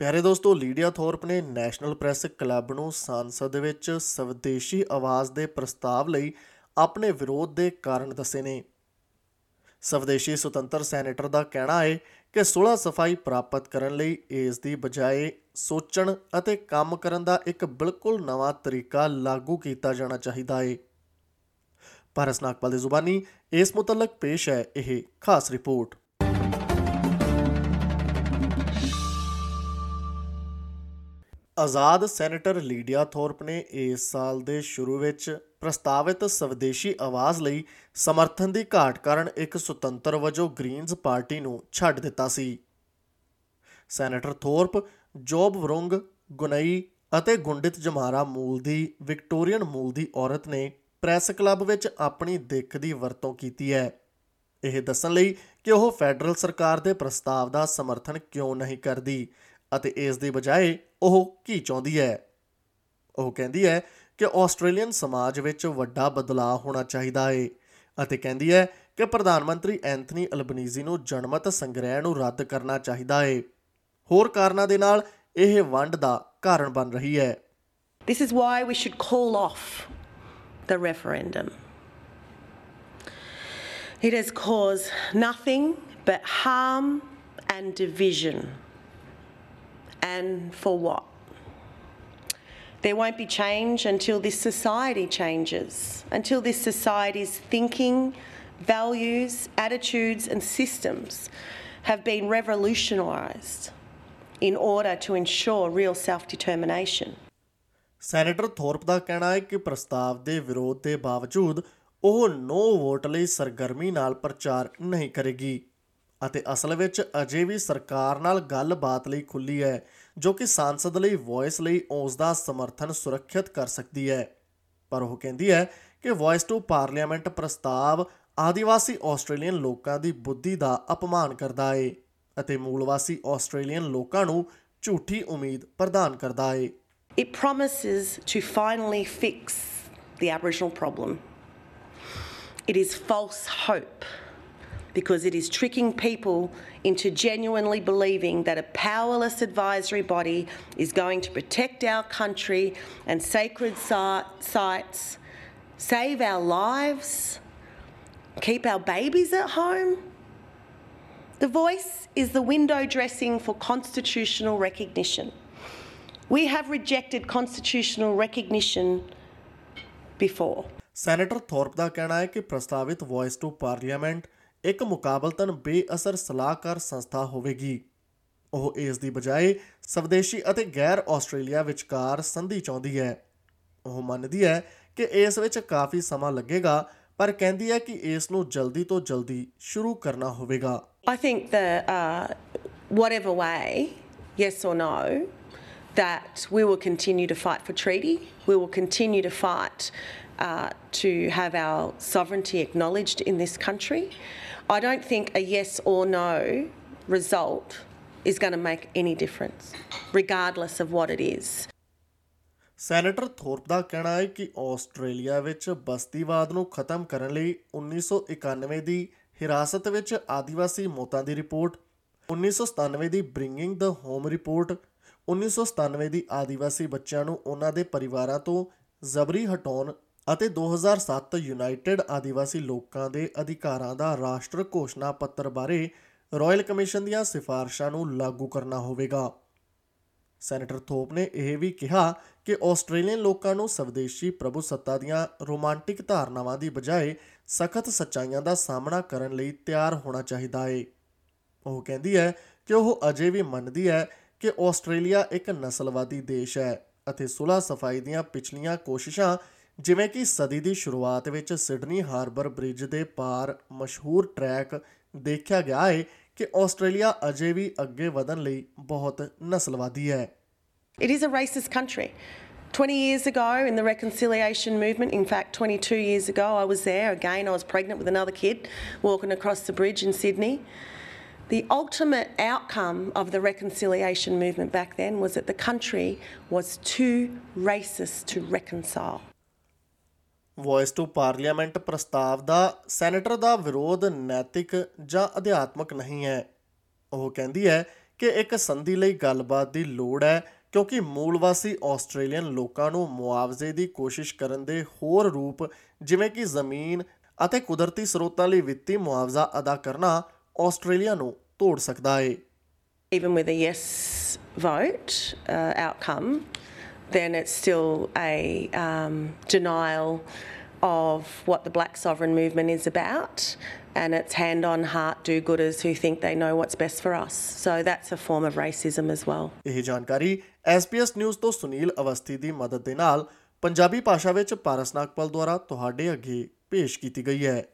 ਪਿਆਰੇ ਦੋਸਤੋ, ਲੀਡੀਆ ਥੋਰਪ ਨੇ ਨੈਸ਼ਨਲ ਪ੍ਰੈਸ ਕਲੱਬ ਨੂੰ ਸੰਸਦ ਵਿੱਚ ਸਵਦੇਸ਼ੀ ਆਵਾਜ਼ ਦੇ ਪ੍ਰਸਤਾਵ ਲਈ ਆਪਣੇ ਵਿਰੋਧ ਦੇ ਕਾਰਨ ਦੱਸੇ ਨੇ। ਸਵਦੇਸ਼ੀ ਸੁਤੰਤਰ ਸੈਨੇਟਰ ਦਾ ਕਹਿਣਾ ਹੈ ਕਿ ਸੁਲਹ ਸਫ਼ਾਈ ਪ੍ਰਾਪਤ ਕਰਨ ਲਈ ਇਸ ਦੀ ਬਜਾਏ ਸੋਚਣ ਅਤੇ ਕੰਮ ਕਰਨ ਦਾ ਇੱਕ ਬਿਲਕੁਲ ਨਵਾਂ ਤਰੀਕਾ ਲਾਗੂ ਕੀਤਾ ਜਾਣਾ ਚਾਹੀਦਾ ਹੈ। ਪਾਰਸ ਨਾਗਪਾਲ ਦੀ ਜ਼ੁਬਾਨੀ ਇਸ ਮੁਤਲਕ ਪੇਸ਼ ਹੈ, ਇਹ ਖਾਸ ਰਿਪੋਰਟ। ਆਜ਼ਾਦ ਸੈਨੇਟਰ ਲੀਡੀਆ ਥੋਰਪ ਨੇ ਇਸ ਸਾਲ ਦੇ ਸ਼ੁਰੂ ਵਿੱਚ ਪ੍ਰਸਤਾਵਿਤ ਸਵਦੇਸ਼ੀ ਆਵਾਜ਼ ਲਈ ਸਮਰਥਨ ਦੀ ਘਾਟ ਕਾਰਨ ਇੱਕ ਸੁਤੰਤਰ ਵਜੋਂ ਗ੍ਰੀਨਜ਼ ਪਾਰਟੀ ਨੂੰ ਛੱਡ ਦਿੱਤਾ ਸੀ। Senator Thorpe, Djab Wurrung, Gunnai ਅਤੇ ਗੁੰਡਿਤ ਜਮਾਰਾ ਮੂਲ ਦੀ, ਵਿਕਟੋਰੀਅਨ ਮੂਲ ਦੀ ਔਰਤ ਨੇ ਪ੍ਰੈਸ ਕਲੱਬ ਵਿੱਚ ਆਪਣੀ ਦਿੱਖ ਦੀ ਵਰਤੋਂ ਕੀਤੀ ਹੈ। ਇਹ ਦੱਸਣ ਲਈ ਕਿ ਉਹ ਫੈਡਰਲ ਸਰਕਾਰ ਦੇ ਪ੍ਰਸਤਾਵ ਦਾ ਸਮਰਥਨ ਕਿਉਂ ਨਹੀਂ ਕਰਦੀ ਅਤੇ ਇਸ ਦੀ ਬਜਾਏ ਉਹ ਕੀ ਚਾਹੁੰਦੀ ਹੈ ਉਹ ਕਹਿੰਦੀ ਹੈ ਕਿ ਆਸਟ੍ਰੇਲੀਅਨ ਸਮਾਜ ਵਿੱਚ ਵੱਡਾ ਬਦਲਾਅ ਹੋਣਾ ਚਾਹੀਦਾ ਹੈ ਅਤੇ ਕਹਿੰਦੀ ਹੈ ਕਿ ਪ੍ਰਧਾਨ ਮੰਤਰੀ ਐਂਥਨੀ ਅਲਬਨੀਜ਼ੀ ਨੂੰ ਜਨਮਤ ਸੰਗ੍ਰਹਿ ਨੂੰ ਰੱਦ ਕਰਨਾ ਚਾਹੀਦਾ ਹੈ ਹੋਰ ਕਾਰਨਾਂ ਦੇ ਨਾਲ ਇਹ ਵੰਡ ਦਾ ਕਾਰਨ ਬਣ ਰਹੀ ਹੈ This is why we should call off the referendum. It has caused nothing but harm and division. And for what? There won't be change until this society changes, until this society's thinking, values, attitudes, and systems have been revolutionised in order to ensure real self determination. Senator Thorpe ਦਾ ਕਹਿਣਾ ਹੈ ਕਿ ਪ੍ਰਸਤਾਵ ਦੇ ਵਿਰੋਧ ਦੇ ਬਾਵਜੂਦ ਉਹ no vote ਲਈ ਸਰਗਰਮੀ ਨਾਲ ਪ੍ਰਚਾਰ ਨਹੀਂ ਕਰੇਗੀ ਅਤੇ ਅਸਲ ਵਿੱਚ ਅਜੇ ਵੀ ਸਰਕਾਰ ਨਾਲ ਗੱਲਬਾਤ ਲਈ ਖੁੱਲੀ ਹੈ, ਜੋ ਕਿ ਸੰਸਦ ਲਈ ਵੌਇਸ ਲਈ ਉਸ ਦਾ ਸਮਰਥਨ ਸੁਰੱਖਿਅਤ ਕਰ ਸਕਦੀ ਹੈ। ਪਰ ਉਹ ਕਹਿੰਦੀ ਹੈ ਕਿ ਵੌਇਸ ਟੂ ਪਾਰਲੀਮੈਂਟ ਪ੍ਰਸਤਾਵ ਆਦੀਵਾਸੀ ਆਸਟ੍ਰੇਲੀਅਨ ਲੋਕਾਂ ਦੀ ਬੁੱਧੀ ਦਾ ਅਪਮਾਨ ਕਰਦਾ ਹੈ ਅਤੇ ਮੂਲਵਾਸੀ ਆਸਟ੍ਰੇਲੀਅਨ ਲੋਕਾਂ ਨੂੰ ਝੂਠੀ ਉਮੀਦ ਪ੍ਰਦਾਨ ਕਰਦਾ ਹੈ It promises to finally fix the Aboriginal problem. It is false hope. because it is tricking people into genuinely believing that a powerless advisory body is going to protect our country and sacred sites, save our lives, keep our babies at home. The voice is the window dressing for constitutional recognition. We have rejected constitutional recognition before. Senator Thorpe कहना है कि प्रस्तावित voice to parliament. ਇੱਕ ਮੁਕਾਬਲਤਨ ਬੇਅਸਰ ਸਲਾਹਕਾਰ ਸੰਸਥਾ ਹੋਵੇਗੀ ਉਹ ਇਸ ਦੀ ਬਜਾਏ ਸਵਦੇਸ਼ੀ ਅਤੇ ਗੈਰ ਆਸਟ੍ਰੇਲੀਆ ਵਿਚਕਾਰ ਸੰਧੀ ਚਾਹੁੰਦੀ ਹੈ ਉਹ ਮੰਨਦੀ ਹੈ ਕਿ ਇਸ ਵਿੱਚ ਕਾਫੀ ਸਮਾਂ ਲੱਗੇਗਾ ਪਰ ਕਹਿੰਦੀ ਹੈ ਕਿ ਇਸ ਨੂੰ ਜਲਦੀ ਤੋਂ ਜਲਦੀ ਸ਼ੁਰੂ ਕਰਨਾ ਹੋਵੇਗਾ I think that uh, whatever way, yes or no, that we will continue to fight for treaty. We will continue to fight uh, to have our sovereignty acknowledged in this country. I don't think a yes or no result is going to make any difference, regardless of what it is. Senator Thorpe ਦਾ ਕਹਿਣਾ ਹੈ ਕਿ Australia ਵਿੱਚ ਬਸਤੀਵਾਦ ਨੂੰ ਖਤਮ ਕਰਨ ਲਈ 1991 ਦੀ ਹਿਰਾਸਤ ਵਿੱਚ ਆਦੀਵਾਸੀ ਮੌਤਾਂ ਦੀ ਰਿਪੋਰਟ 1997 ਦੀ ਬ੍ਰਿੰਗਿੰਗ ਦ ਹੋਮ ਰਿਪੋਰਟ 1997 ਦੀ ਆਦੀਵਾਸੀ ਬੱਚਿਆਂ ਨੂੰ ਉਹਨਾਂ ਦੇ ਪਰਿਵਾਰਾਂ ਤੋਂ ਜ਼ਬਰੀ ਹਟਾਉਣ ਅਤੇ 2007 ਯੂਨਾਈਟਿਡ ਆਦੀਵਾਸੀ ਲੋਕਾਂ ਦੇ ਅਧਿਕਾਰਾਂ ਦਾ ਰਾਸ਼ਟਰ ਘੋਸ਼ਣਾ ਪੱਤਰ ਬਾਰੇ ਰਾਇਲ ਕਮਿਸ਼ਨ ਦੀਆਂ ਸਿਫਾਰਸ਼ਾਂ ਨੂੰ ਲਾਗੂ ਕਰਨਾ ਹੋਵੇਗਾ। ਸੈਨੇਟਰ ਥੋਪ ਨੇ ਇਹ ਵੀ ਕਿਹਾ ਕਿ ਆਸਟ੍ਰੇਲੀਅਨ ਲੋਕਾਂ ਨੂੰ ਸਵਦੇਸ਼ੀ ਪ੍ਰਭੂਸੱਤਾ ਦੀਆਂ ਰੋਮਾਂਟਿਕ ਧਾਰਨਾਵਾਂ ਦੀ ਬਜਾਏ ਸਖਤ ਸੱਚਾਈਆਂ ਦਾ ਸਾਹਮਣਾ ਕਰਨ ਲਈ ਤਿਆਰ ਹੋਣਾ ਚਾਹੀਦਾ ਹੈ ਉਹ ਕਹਿੰਦੀ ਹੈ ਕਿ ਉਹ ਅਜੇ ਵੀ ਮੰਨਦੀ ਹੈ ਕਿ ਆਸਟ੍ਰੇਲੀਆ ਇੱਕ ਨਸਲਵਾਦੀ ਦੇਸ਼ ਹੈ ਅਤੇ ਸੁਲਹ ਸਫ਼ਾਈ ਦੀਆਂ ਪਿਛਲੀਆਂ ਕੋਸ਼ਿਸ਼ਾਂ ਜਿਵੇਂ ਕਿ ਸਦੀ ਦੀ ਸ਼ੁਰੂਆਤ ਵਿੱਚ ਸਿਡਨੀ ਹਾਰਬਰ ਬ੍ਰਿਜ ਦੇ ਪਾਰ ਮਸ਼ਹੂਰ ਟਰੈਕ ਦੇਖਿਆ ਗਿਆ ਹੈ ਕਿ ਆਸਟ੍ਰੇਲੀਆ ਅਜੇ ਵੀ ਅੱਗੇ ਵਧਣ ਲਈ ਬਹੁਤ ਨਸਲਵਾਦੀ ਹੈ It is a racist country. 20 years ago in the reconciliation movement, in fact, 22 years ago, I was there. Again, I was pregnant with another kid walking across the bridge in Sydney. The ultimate outcome of the reconciliation movement back then was that the country was too racist to reconcile. Voice to parliament ਪ੍ਰਸਤਾਵ ਦਾ senator ਦਾ ਵਿਰੋਧ ਨੈਤਿਕ ਜਾਂ ਅਧਿਆਤਮਕ ਨਹੀਂ ਹੈ। ਉਹ ਕਹਿੰਦੀ ਹੈ ਕਿ ਇੱਕ ਸੰਧੀ ਲਈ ਗੱਲਬਾਤ ਦੀ ਲੋੜ ਹੈ ਕਿਉਂਕਿ ਮੂਲ ਵਾਸੀ ਆਸਟ੍ਰੇਲੀਅਨ ਲੋਕਾਂ ਨੂੰ ਮੁਆਵਜ਼ੇ ਦੀ ਕੋਸ਼ਿਸ਼ ਕਰਨ ਦੇ ਹੋਰ ਰੂਪ ਜਿਵੇਂ ਕਿ ਜ਼ਮੀਨ ਅਤੇ ਕੁਦਰਤੀ ਸਰੋਤਾਂ ਲਈ ਵਿੱਤੀ ਮੁਆਵਜ਼ਾ ਅਦਾ ਕਰਨਾ ਆਸਟ੍ਰੇਲੀਆ ਨੂੰ ਤੋੜ ਸਕਦਾ ਹੈ। Even with a yes vote uh, outcome, then it's still a um, denial of what the black sovereign movement is about, and it's hand on heart do gooders who think they know what's best for us. So that's a form of racism as well. ਇਹ ਜਾਣਕਾਰੀ SBS news ਤੋਂ ਸੁਨੀਲ ਅਵਸਥੀ ਦੀ ਮਦਦ ਦੇ ਨਾਲ ਪੰਜਾਬੀ ਭਾਸ਼ਾ ਵਿੱਚ ਪਾਰਸ ਨਾਗਪਾਲ ਦੁਆਰਾ ਤੁਹਾਡੇ ਅੱਗੇ ਪੇਸ਼ ਕੀਤੀ ਗਈ ਹੈ